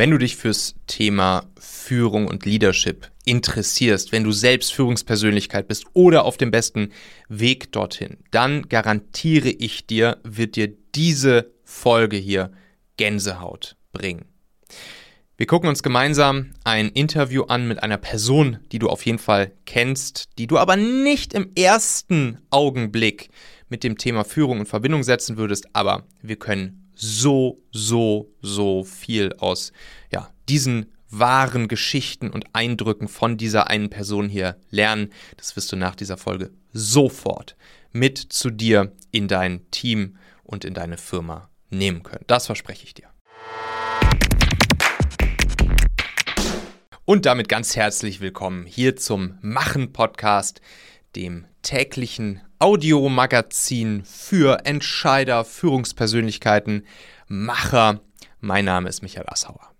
Wenn du dich fürs Thema Führung und Leadership interessierst, wenn du selbst Führungspersönlichkeit bist oder auf dem besten Weg dorthin, dann garantiere ich dir, wird dir diese Folge hier Gänsehaut bringen. Wir gucken uns gemeinsam ein Interview an mit einer Person, die du auf jeden Fall kennst, die du aber nicht im ersten Augenblick mit dem Thema Führung in Verbindung setzen würdest, aber wir können so, so, so viel aus ja, diesen wahren Geschichten und Eindrücken von dieser einen Person hier lernen. Das wirst du nach dieser Folge sofort mit zu dir in dein Team und in deine Firma nehmen können. Das verspreche ich dir. Und damit ganz herzlich willkommen hier zum Machen Podcast, dem täglichen Audiomagazin für Entscheider, Führungspersönlichkeiten, Macher. Mein Name ist Michael Assauer.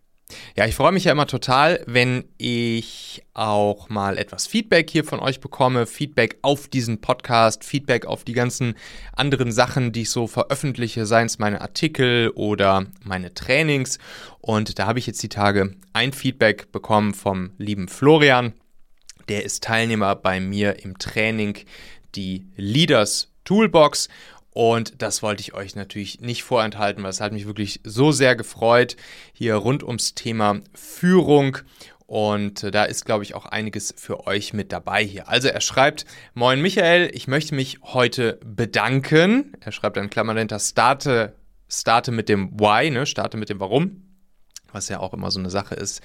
Ja, ich freue mich ja immer total, wenn ich auch mal etwas Feedback hier von euch bekomme. Feedback auf diesen Podcast, Feedback auf die ganzen anderen Sachen, die ich so veröffentliche, seien es meine Artikel oder meine Trainings. Und da habe ich jetzt die Tage ein Feedback bekommen vom lieben Florian. Der ist Teilnehmer bei mir im Training, die Leaders Toolbox. Und das wollte ich euch natürlich nicht vorenthalten, weil es hat mich wirklich so sehr gefreut, hier rund ums Thema Führung. Und äh, da ist, glaube ich, auch einiges für euch mit dabei hier. Also er schreibt, Moin Michael, ich möchte mich heute bedanken. Er schreibt dann Klammer dahinter, starte, starte mit dem Why, ne? starte mit dem Warum was ja auch immer so eine Sache ist,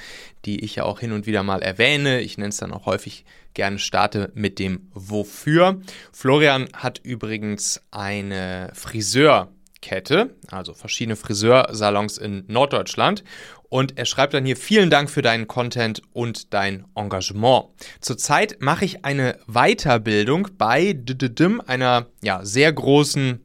die ich ja auch hin und wieder mal erwähne. Ich nenne es dann auch häufig gerne starte mit dem Wofür. Florian hat übrigens eine Friseurkette, also verschiedene Friseursalons in Norddeutschland. Und er schreibt dann hier, vielen Dank für deinen Content und dein Engagement. Zurzeit mache ich eine Weiterbildung bei einer ja, sehr großen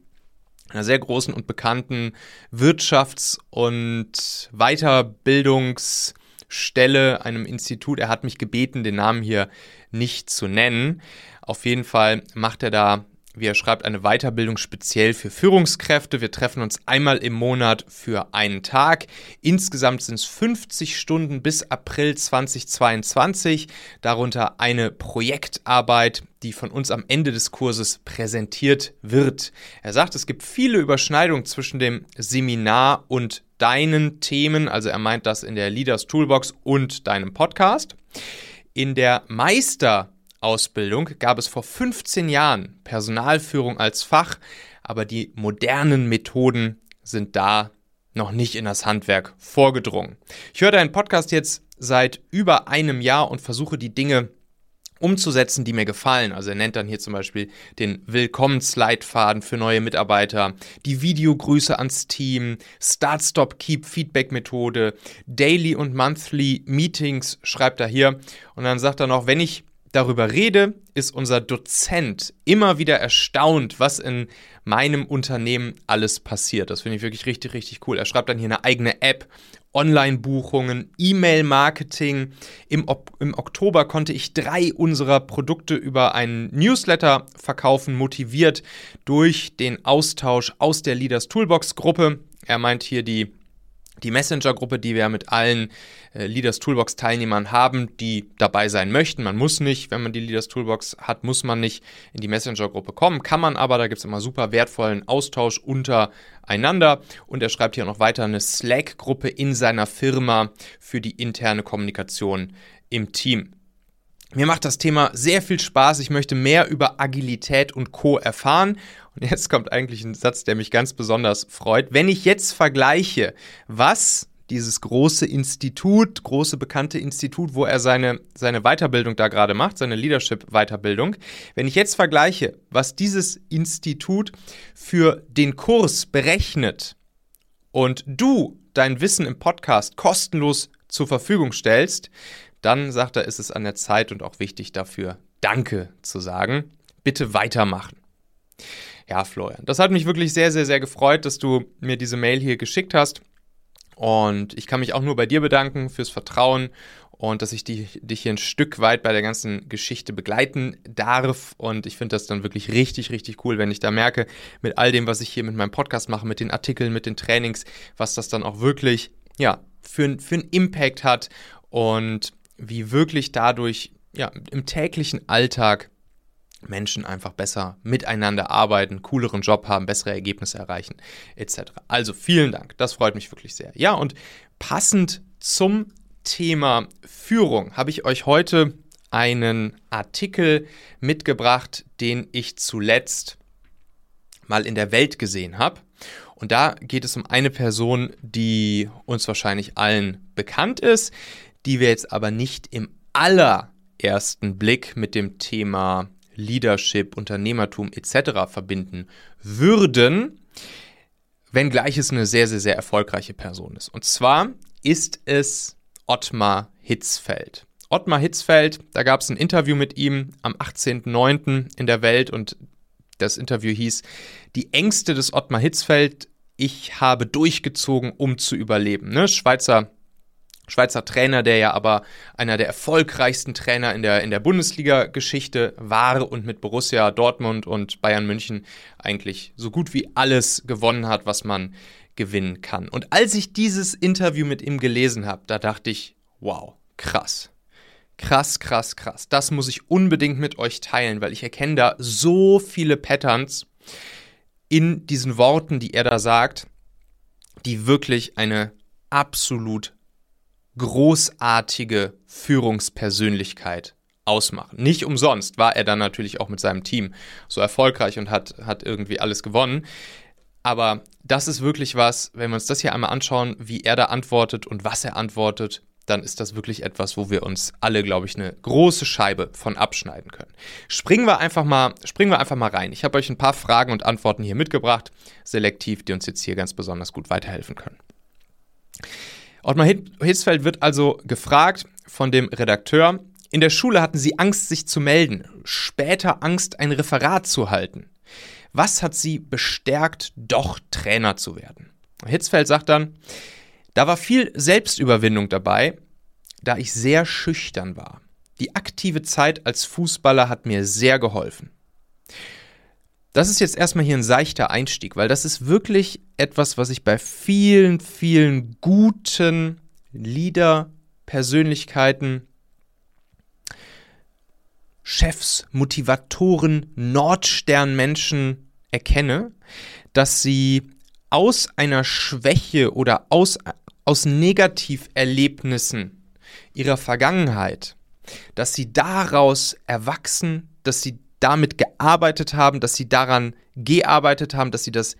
einer sehr großen und bekannten Wirtschafts- und Weiterbildungsstelle, einem Institut. Er hat mich gebeten, den Namen hier nicht zu nennen. Auf jeden Fall macht er da wie er schreibt, eine Weiterbildung speziell für Führungskräfte. Wir treffen uns einmal im Monat für einen Tag. Insgesamt sind es 50 Stunden bis April 2022, darunter eine Projektarbeit, die von uns am Ende des Kurses präsentiert wird. Er sagt, es gibt viele Überschneidungen zwischen dem Seminar und deinen Themen, also er meint das in der Leaders Toolbox und deinem Podcast. In der Meister Ausbildung gab es vor 15 Jahren Personalführung als Fach, aber die modernen Methoden sind da noch nicht in das Handwerk vorgedrungen. Ich höre deinen Podcast jetzt seit über einem Jahr und versuche die Dinge umzusetzen, die mir gefallen. Also er nennt dann hier zum Beispiel den Willkommensleitfaden für neue Mitarbeiter, die Videogrüße ans Team, Start, Stop, Keep Feedback Methode, Daily und Monthly Meetings schreibt er hier. Und dann sagt er noch, wenn ich darüber rede, ist unser Dozent immer wieder erstaunt, was in meinem Unternehmen alles passiert. Das finde ich wirklich richtig, richtig cool. Er schreibt dann hier eine eigene App, Online-Buchungen, E-Mail-Marketing. Im, Im Oktober konnte ich drei unserer Produkte über einen Newsletter verkaufen, motiviert durch den Austausch aus der Leaders Toolbox-Gruppe. Er meint hier die die Messenger-Gruppe, die wir mit allen äh, Leaders Toolbox Teilnehmern haben, die dabei sein möchten. Man muss nicht, wenn man die Leaders Toolbox hat, muss man nicht in die Messenger-Gruppe kommen. Kann man aber, da gibt es immer super wertvollen Austausch untereinander. Und er schreibt hier noch weiter eine Slack-Gruppe in seiner Firma für die interne Kommunikation im Team. Mir macht das Thema sehr viel Spaß. Ich möchte mehr über Agilität und Co. erfahren. Und jetzt kommt eigentlich ein Satz, der mich ganz besonders freut. Wenn ich jetzt vergleiche, was dieses große Institut, große bekannte Institut, wo er seine, seine Weiterbildung da gerade macht, seine Leadership-Weiterbildung. Wenn ich jetzt vergleiche, was dieses Institut für den Kurs berechnet und du dein Wissen im Podcast kostenlos zur Verfügung stellst, dann sagt er, ist es an der Zeit und auch wichtig dafür, Danke zu sagen. Bitte weitermachen. Ja, Florian, das hat mich wirklich sehr, sehr, sehr gefreut, dass du mir diese Mail hier geschickt hast. Und ich kann mich auch nur bei dir bedanken fürs Vertrauen und dass ich die, dich hier ein Stück weit bei der ganzen Geschichte begleiten darf. Und ich finde das dann wirklich richtig, richtig cool, wenn ich da merke, mit all dem, was ich hier mit meinem Podcast mache, mit den Artikeln, mit den Trainings, was das dann auch wirklich ja, für, für einen Impact hat und wie wirklich dadurch ja, im täglichen Alltag Menschen einfach besser miteinander arbeiten, cooleren Job haben, bessere Ergebnisse erreichen, etc. Also vielen Dank, das freut mich wirklich sehr. Ja, und passend zum Thema Führung habe ich euch heute einen Artikel mitgebracht, den ich zuletzt mal in der Welt gesehen habe. Und da geht es um eine Person, die uns wahrscheinlich allen bekannt ist, die wir jetzt aber nicht im allerersten Blick mit dem Thema Leadership, Unternehmertum etc. verbinden würden, wenngleich es eine sehr, sehr, sehr erfolgreiche Person ist. Und zwar ist es Ottmar Hitzfeld. Ottmar Hitzfeld, da gab es ein Interview mit ihm am 18.09. in der Welt und das Interview hieß Die Ängste des Ottmar Hitzfeld, ich habe durchgezogen, um zu überleben. Ne? Schweizer Schweizer Trainer, der ja aber einer der erfolgreichsten Trainer in der, in der Bundesliga-Geschichte war und mit Borussia Dortmund und Bayern München eigentlich so gut wie alles gewonnen hat, was man gewinnen kann. Und als ich dieses Interview mit ihm gelesen habe, da dachte ich, wow, krass. Krass, krass, krass. Das muss ich unbedingt mit euch teilen, weil ich erkenne da so viele Patterns in diesen Worten, die er da sagt, die wirklich eine absolut großartige Führungspersönlichkeit ausmachen. Nicht umsonst war er dann natürlich auch mit seinem Team so erfolgreich und hat, hat irgendwie alles gewonnen. Aber das ist wirklich was, wenn wir uns das hier einmal anschauen, wie er da antwortet und was er antwortet, dann ist das wirklich etwas, wo wir uns alle, glaube ich, eine große Scheibe von abschneiden können. Springen wir einfach mal, springen wir einfach mal rein. Ich habe euch ein paar Fragen und Antworten hier mitgebracht, selektiv, die uns jetzt hier ganz besonders gut weiterhelfen können. Ottmar Hitzfeld wird also gefragt von dem Redakteur, in der Schule hatten Sie Angst, sich zu melden, später Angst, ein Referat zu halten. Was hat Sie bestärkt, doch Trainer zu werden? Hitzfeld sagt dann, da war viel Selbstüberwindung dabei, da ich sehr schüchtern war. Die aktive Zeit als Fußballer hat mir sehr geholfen. Das ist jetzt erstmal hier ein seichter Einstieg, weil das ist wirklich etwas, was ich bei vielen, vielen guten Leader-Persönlichkeiten, Chefs, Motivatoren, Nordsternmenschen erkenne, dass sie aus einer Schwäche oder aus, aus Negativerlebnissen ihrer Vergangenheit, dass sie daraus erwachsen, dass sie damit gearbeitet haben, dass sie daran gearbeitet haben, dass sie das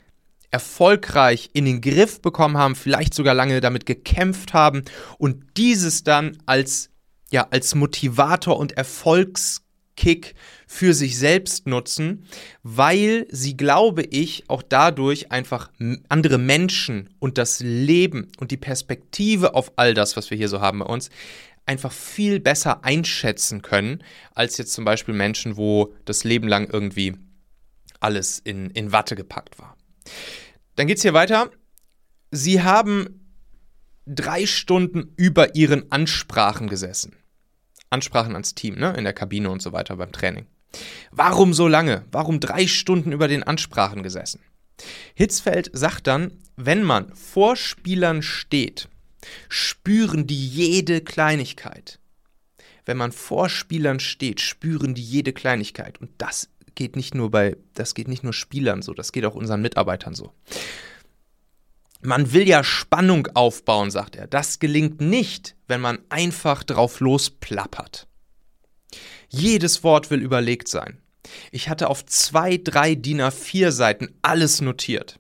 erfolgreich in den Griff bekommen haben, vielleicht sogar lange damit gekämpft haben und dieses dann als ja als Motivator und Erfolgskick für sich selbst nutzen, weil sie, glaube ich, auch dadurch einfach andere Menschen und das Leben und die Perspektive auf all das, was wir hier so haben bei uns, einfach viel besser einschätzen können, als jetzt zum Beispiel Menschen, wo das Leben lang irgendwie alles in, in Watte gepackt war. Dann geht es hier weiter. Sie haben drei Stunden über ihren Ansprachen gesessen. Ansprachen ans Team, ne? In der Kabine und so weiter beim Training. Warum so lange? Warum drei Stunden über den Ansprachen gesessen? Hitzfeld sagt dann, wenn man vor Spielern steht spüren die jede Kleinigkeit. Wenn man vor Spielern steht, spüren die jede Kleinigkeit. Und das geht nicht nur bei, das geht nicht nur Spielern so, das geht auch unseren Mitarbeitern so. Man will ja Spannung aufbauen, sagt er. Das gelingt nicht, wenn man einfach drauf losplappert. Jedes Wort will überlegt sein. Ich hatte auf zwei, drei DIN A4 Seiten alles notiert.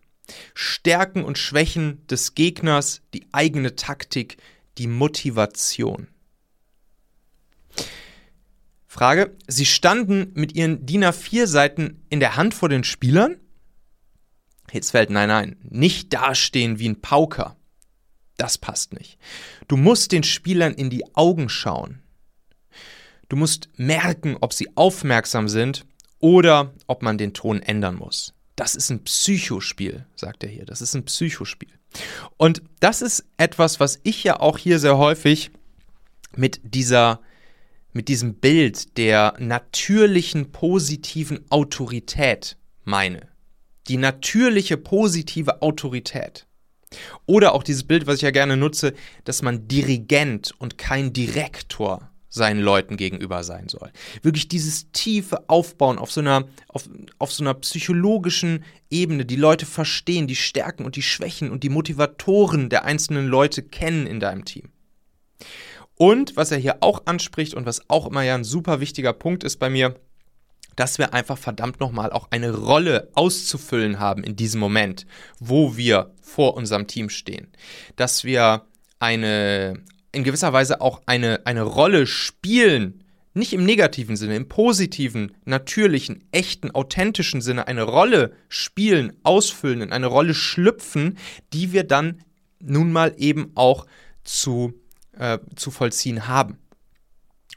Stärken und Schwächen des Gegners, die eigene Taktik, die Motivation. Frage, Sie standen mit Ihren DIN A4 Seiten in der Hand vor den Spielern? Hitzfeld, nein, nein, nicht dastehen wie ein Pauker. Das passt nicht. Du musst den Spielern in die Augen schauen. Du musst merken, ob sie aufmerksam sind oder ob man den Ton ändern muss das ist ein Psychospiel, sagt er hier. Das ist ein Psychospiel. Und das ist etwas, was ich ja auch hier sehr häufig mit dieser mit diesem Bild der natürlichen positiven Autorität meine. Die natürliche positive Autorität. Oder auch dieses Bild, was ich ja gerne nutze, dass man Dirigent und kein Direktor seinen Leuten gegenüber sein soll. Wirklich dieses tiefe Aufbauen auf so einer, auf, auf so einer psychologischen Ebene, die Leute verstehen, die Stärken und die Schwächen und die Motivatoren der einzelnen Leute kennen in deinem Team. Und was er hier auch anspricht und was auch immer ja ein super wichtiger Punkt ist bei mir, dass wir einfach verdammt nochmal auch eine Rolle auszufüllen haben in diesem Moment, wo wir vor unserem Team stehen. Dass wir eine, in gewisser Weise auch eine, eine Rolle spielen, nicht im negativen Sinne, im positiven, natürlichen, echten, authentischen Sinne eine Rolle spielen, ausfüllen, in eine Rolle schlüpfen, die wir dann nun mal eben auch zu, äh, zu vollziehen haben.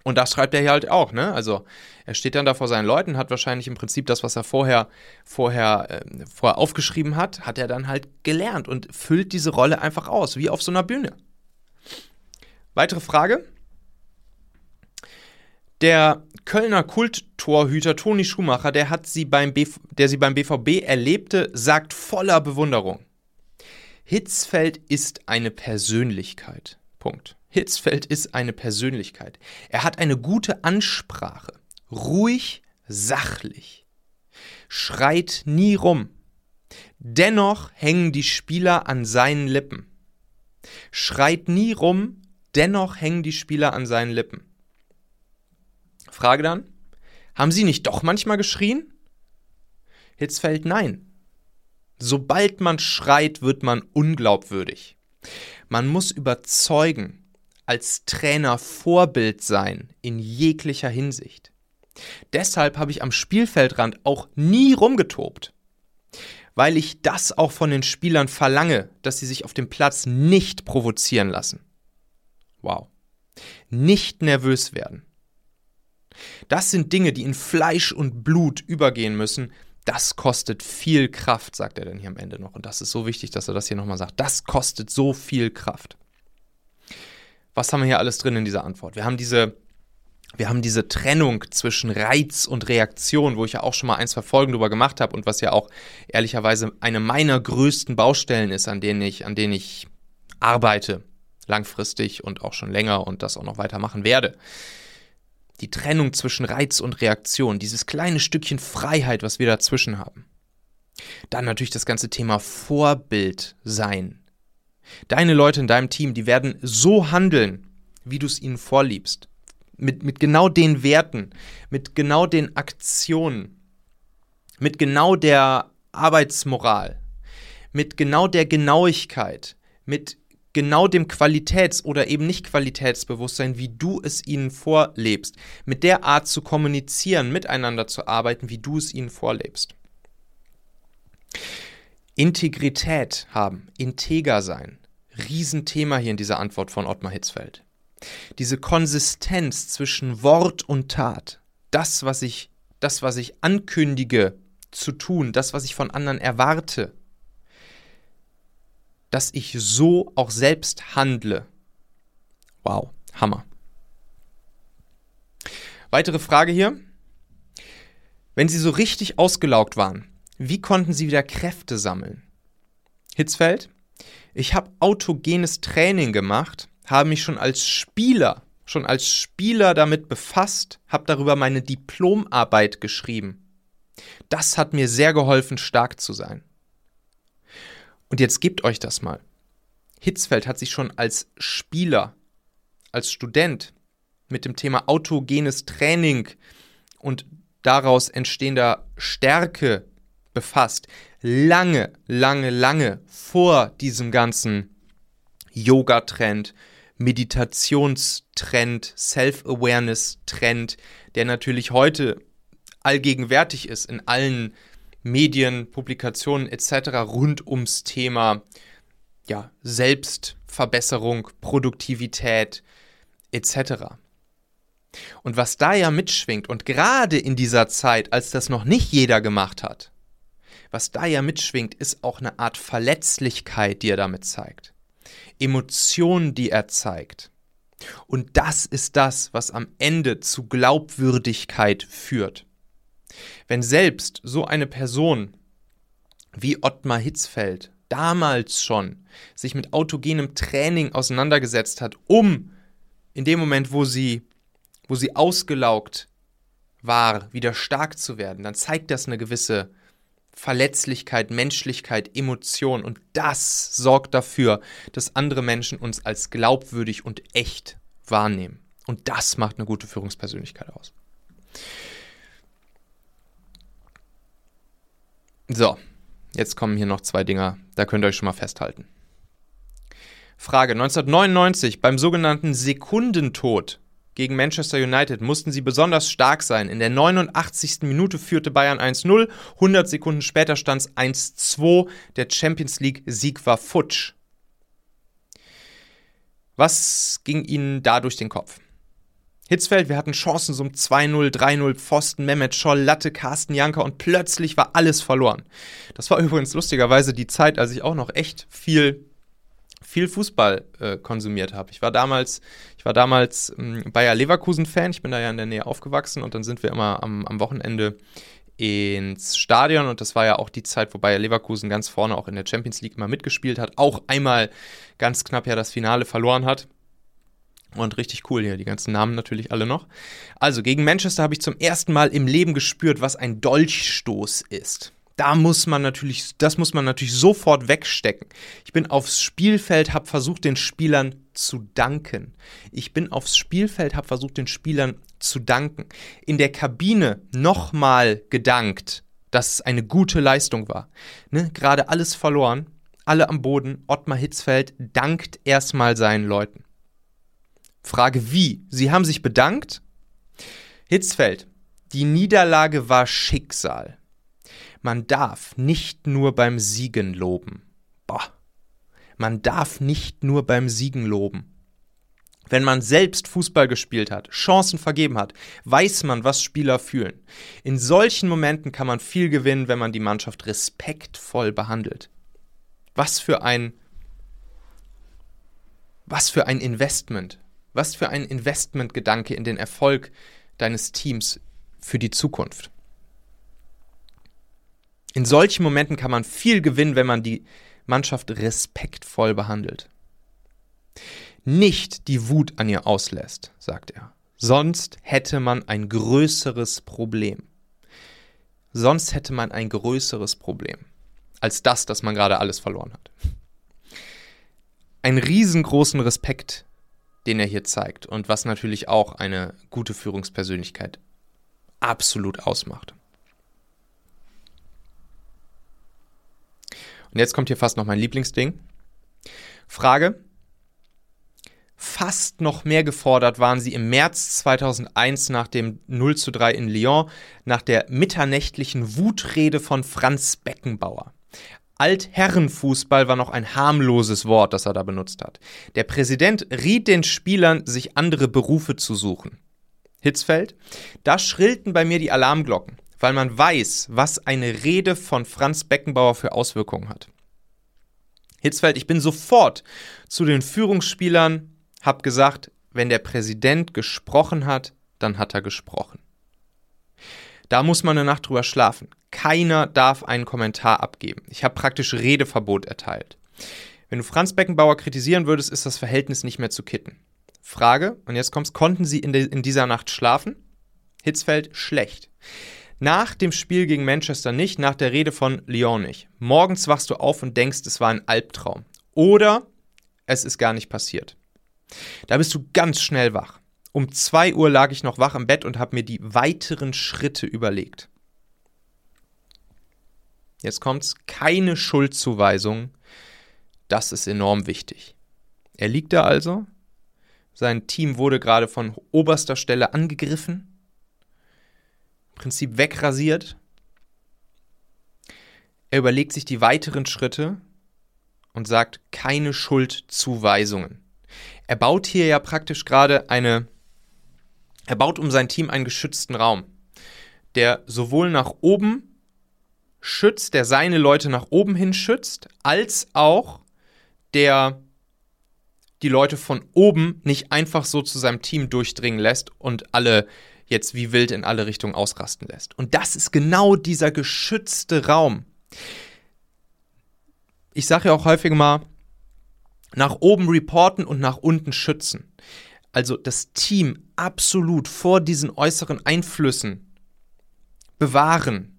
Und das schreibt er hier halt auch, ne? Also er steht dann da vor seinen Leuten, hat wahrscheinlich im Prinzip das, was er vorher, vorher, äh, vorher aufgeschrieben hat, hat er dann halt gelernt und füllt diese Rolle einfach aus, wie auf so einer Bühne. Weitere Frage. Der Kölner Kulttorhüter Toni Schumacher, der, hat sie beim Bv der sie beim BVB erlebte, sagt voller Bewunderung. Hitzfeld ist eine Persönlichkeit. Punkt. Hitzfeld ist eine Persönlichkeit. Er hat eine gute Ansprache. Ruhig, sachlich. Schreit nie rum. Dennoch hängen die Spieler an seinen Lippen. Schreit nie rum, dennoch hängen die Spieler an seinen Lippen. Frage dann, haben sie nicht doch manchmal geschrien? Hitzfeld nein. Sobald man schreit, wird man unglaubwürdig. Man muss überzeugen, als Trainer Vorbild sein in jeglicher Hinsicht. Deshalb habe ich am Spielfeldrand auch nie rumgetobt, weil ich das auch von den Spielern verlange, dass sie sich auf dem Platz nicht provozieren lassen. Wow. Nicht nervös werden. Das sind Dinge, die in Fleisch und Blut übergehen müssen. Das kostet viel Kraft, sagt er dann hier am Ende noch. Und das ist so wichtig, dass er das hier nochmal sagt. Das kostet so viel Kraft was haben wir hier alles drin in dieser Antwort? Wir haben diese, wir haben diese Trennung zwischen Reiz und Reaktion, wo ich ja auch schon mal ein, zwei Folgen drüber gemacht habe und was ja auch ehrlicherweise eine meiner größten Baustellen ist, an denen ich, an denen ich arbeite, langfristig und auch schon länger und das auch noch weitermachen werde. Die Trennung zwischen Reiz und Reaktion, dieses kleine Stückchen Freiheit, was wir dazwischen haben. Dann natürlich das ganze Thema Vorbild sein, Deine Leute in deinem Team, die werden so handeln, wie du es ihnen vorliebst. Mit, mit genau den Werten, mit genau den Aktionen, mit genau der Arbeitsmoral, mit genau der Genauigkeit, mit genau dem Qualitäts- oder eben nicht Qualitätsbewusstsein, wie du es ihnen vorlebst, mit der Art zu kommunizieren, miteinander zu arbeiten, wie du es ihnen vorlebst. Integrität haben, integer sein. Riesenthema hier in dieser Antwort von Ottmar Hitzfeld. Diese Konsistenz zwischen Wort und Tat. Das, was ich, das, was ich ankündige zu tun, das, was ich von anderen erwarte. Dass ich so auch selbst handle. Wow, Hammer. Weitere Frage hier. Wenn Sie so richtig ausgelaugt waren, wie konnten sie wieder Kräfte sammeln? Hitzfeld, ich habe autogenes Training gemacht, habe mich schon als Spieler, schon als Spieler damit befasst, habe darüber meine Diplomarbeit geschrieben. Das hat mir sehr geholfen, stark zu sein. Und jetzt gebt euch das mal. Hitzfeld hat sich schon als Spieler, als Student mit dem Thema autogenes Training und daraus entstehender Stärke befasst. Lange, lange, lange vor diesem ganzen Yoga-Trend, Meditationstrend, Self-Awareness-Trend, der natürlich heute allgegenwärtig ist in allen Medien, Publikationen etc. rund ums Thema ja, Selbstverbesserung, Produktivität etc. Und was da ja mitschwingt und gerade in dieser Zeit, als das noch nicht jeder gemacht hat, was da ja mitschwingt, ist auch eine Art Verletzlichkeit, die er damit zeigt. Emotionen, die er zeigt. Und das ist das, was am Ende zu Glaubwürdigkeit führt. Wenn selbst so eine Person wie Ottmar Hitzfeld damals schon sich mit autogenem Training auseinandergesetzt hat, um in dem Moment, wo sie, wo sie ausgelaugt war, wieder stark zu werden, dann zeigt das eine gewisse Verletzlichkeit, Menschlichkeit, Emotion. Und das sorgt dafür, dass andere Menschen uns als glaubwürdig und echt wahrnehmen. Und das macht eine gute Führungspersönlichkeit aus. So, jetzt kommen hier noch zwei Dinger, da könnt ihr euch schon mal festhalten. Frage 1999 beim sogenannten Sekundentod gegen Manchester United mussten sie besonders stark sein. In der 89. Minute führte Bayern 1-0, 100 Sekunden später stand es 1-2. Der Champions League-Sieg war futsch. Was ging ihnen da durch den Kopf? Hitzfeld, wir hatten Chancen so um 2-0, 3-0, Pfosten, Mehmet Scholl, Latte, Carsten Janker und plötzlich war alles verloren. Das war übrigens lustigerweise die Zeit, als ich auch noch echt viel viel Fußball äh, konsumiert habe. Ich war damals, ich war damals ähm, Bayer Leverkusen-Fan, ich bin da ja in der Nähe aufgewachsen und dann sind wir immer am, am Wochenende ins Stadion und das war ja auch die Zeit, wo Bayer Leverkusen ganz vorne auch in der Champions League immer mitgespielt hat, auch einmal ganz knapp ja das Finale verloren hat. Und richtig cool hier, die ganzen Namen natürlich alle noch. Also gegen Manchester habe ich zum ersten Mal im Leben gespürt, was ein Dolchstoß ist da muss man natürlich, das muss man natürlich sofort wegstecken. Ich bin aufs Spielfeld, habe versucht, den Spielern zu danken. Ich bin aufs Spielfeld, habe versucht, den Spielern zu danken. In der Kabine nochmal gedankt, dass es eine gute Leistung war. Ne? Gerade alles verloren, alle am Boden. Ottmar Hitzfeld dankt erstmal seinen Leuten. Frage wie? Sie haben sich bedankt? Hitzfeld, die Niederlage war Schicksal. Man darf nicht nur beim Siegen loben. Boah. Man darf nicht nur beim Siegen loben. Wenn man selbst Fußball gespielt hat, Chancen vergeben hat, weiß man, was Spieler fühlen. In solchen Momenten kann man viel gewinnen, wenn man die Mannschaft respektvoll behandelt. Was für ein was für ein Investment. Was für ein Investmentgedanke in den Erfolg deines Teams für die Zukunft. In solchen Momenten kann man viel gewinnen, wenn man die Mannschaft respektvoll behandelt. Nicht die Wut an ihr auslässt, sagt er. Sonst hätte man ein größeres Problem. Sonst hätte man ein größeres Problem als das, dass man gerade alles verloren hat. Einen riesengroßen Respekt, den er hier zeigt und was natürlich auch eine gute Führungspersönlichkeit absolut ausmacht. Und jetzt kommt hier fast noch mein Lieblingsding. Frage. Fast noch mehr gefordert waren sie im März 2001 nach dem 0 zu 3 in Lyon, nach der mitternächtlichen Wutrede von Franz Beckenbauer. Altherrenfußball war noch ein harmloses Wort, das er da benutzt hat. Der Präsident riet den Spielern, sich andere Berufe zu suchen. Hitzfeld, da schrillten bei mir die Alarmglocken weil man weiß, was eine Rede von Franz Beckenbauer für Auswirkungen hat. Hitzfeld, ich bin sofort zu den Führungsspielern, hab gesagt, wenn der Präsident gesprochen hat, dann hat er gesprochen. Da muss man eine Nacht drüber schlafen. Keiner darf einen Kommentar abgeben. Ich habe praktisch Redeverbot erteilt. Wenn du Franz Beckenbauer kritisieren würdest, ist das Verhältnis nicht mehr zu kitten. Frage, und jetzt kommt's, konnten Sie in, de, in dieser Nacht schlafen? Hitzfeld, schlecht. Nach dem Spiel gegen Manchester nicht, nach der Rede von Lyon nicht. Morgens wachst du auf und denkst, es war ein Albtraum. Oder es ist gar nicht passiert. Da bist du ganz schnell wach. Um 2 Uhr lag ich noch wach im Bett und habe mir die weiteren Schritte überlegt. Jetzt kommt's, keine Schuldzuweisung. Das ist enorm wichtig. Er liegt da also. Sein Team wurde gerade von oberster Stelle angegriffen. Prinzip wegrasiert. Er überlegt sich die weiteren Schritte und sagt keine Schuldzuweisungen. Er baut hier ja praktisch gerade eine, er baut um sein Team einen geschützten Raum, der sowohl nach oben schützt, der seine Leute nach oben hin schützt, als auch der die Leute von oben nicht einfach so zu seinem Team durchdringen lässt und alle jetzt wie wild in alle Richtungen ausrasten lässt. Und das ist genau dieser geschützte Raum. ich sage ja auch häufig mal, nach oben reporten und nach unten schützen. Also das Team absolut vor diesen äußeren Einflüssen bewahren,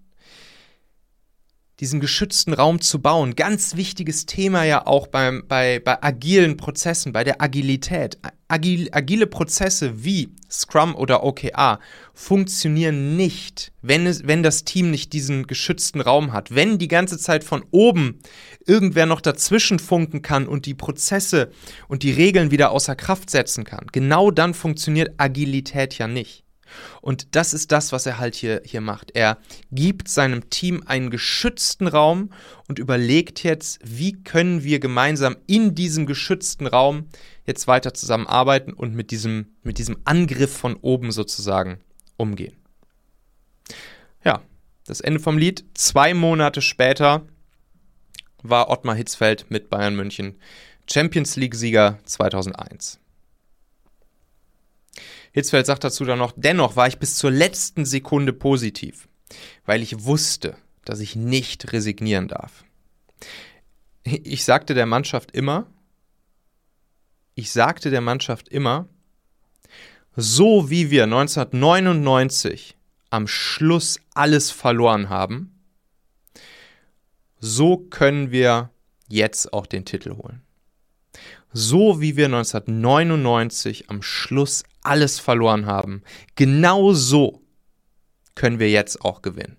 diesen geschützten Raum zu bauen. Ganz wichtiges Thema ja auch beim, bei, bei agilen Prozessen, bei der Agilität. Agil, agile Prozesse wie Scrum oder OKR funktionieren nicht, wenn, es, wenn das Team nicht diesen geschützten Raum hat. Wenn die ganze Zeit von oben irgendwer noch dazwischen funken kann und die Prozesse und die Regeln wieder außer Kraft setzen kann, genau dann funktioniert Agilität ja nicht. Und das ist das, was er halt hier, hier macht. Er gibt seinem Team einen geschützten Raum und überlegt jetzt, wie können wir gemeinsam in diesem geschützten Raum jetzt weiter zusammenarbeiten und mit diesem, mit diesem Angriff von oben sozusagen umgehen. Ja, das Ende vom Lied. Zwei Monate später war Ottmar Hitzfeld mit Bayern München Champions League-Sieger 2001. Hitzfeld sagt dazu dann noch, dennoch war ich bis zur letzten Sekunde positiv, weil ich wusste, dass ich nicht resignieren darf. Ich sagte der Mannschaft immer, ich sagte der Mannschaft immer, so wie wir 1999 am Schluss alles verloren haben, so können wir jetzt auch den Titel holen. So wie wir 1999 am Schluss alles verloren haben, genau so können wir jetzt auch gewinnen.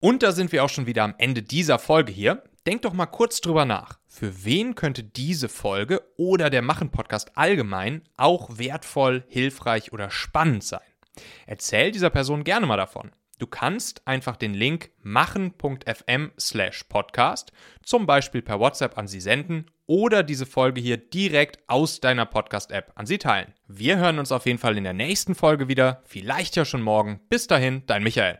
Und da sind wir auch schon wieder am Ende dieser Folge hier. Denk doch mal kurz drüber nach. Für wen könnte diese Folge oder der Machen-Podcast allgemein auch wertvoll, hilfreich oder spannend sein? Erzähl dieser Person gerne mal davon. Du kannst einfach den Link machen.fm slash podcast zum Beispiel per WhatsApp an sie senden oder diese Folge hier direkt aus deiner Podcast-App an sie teilen. Wir hören uns auf jeden Fall in der nächsten Folge wieder, vielleicht ja schon morgen. Bis dahin, dein Michael.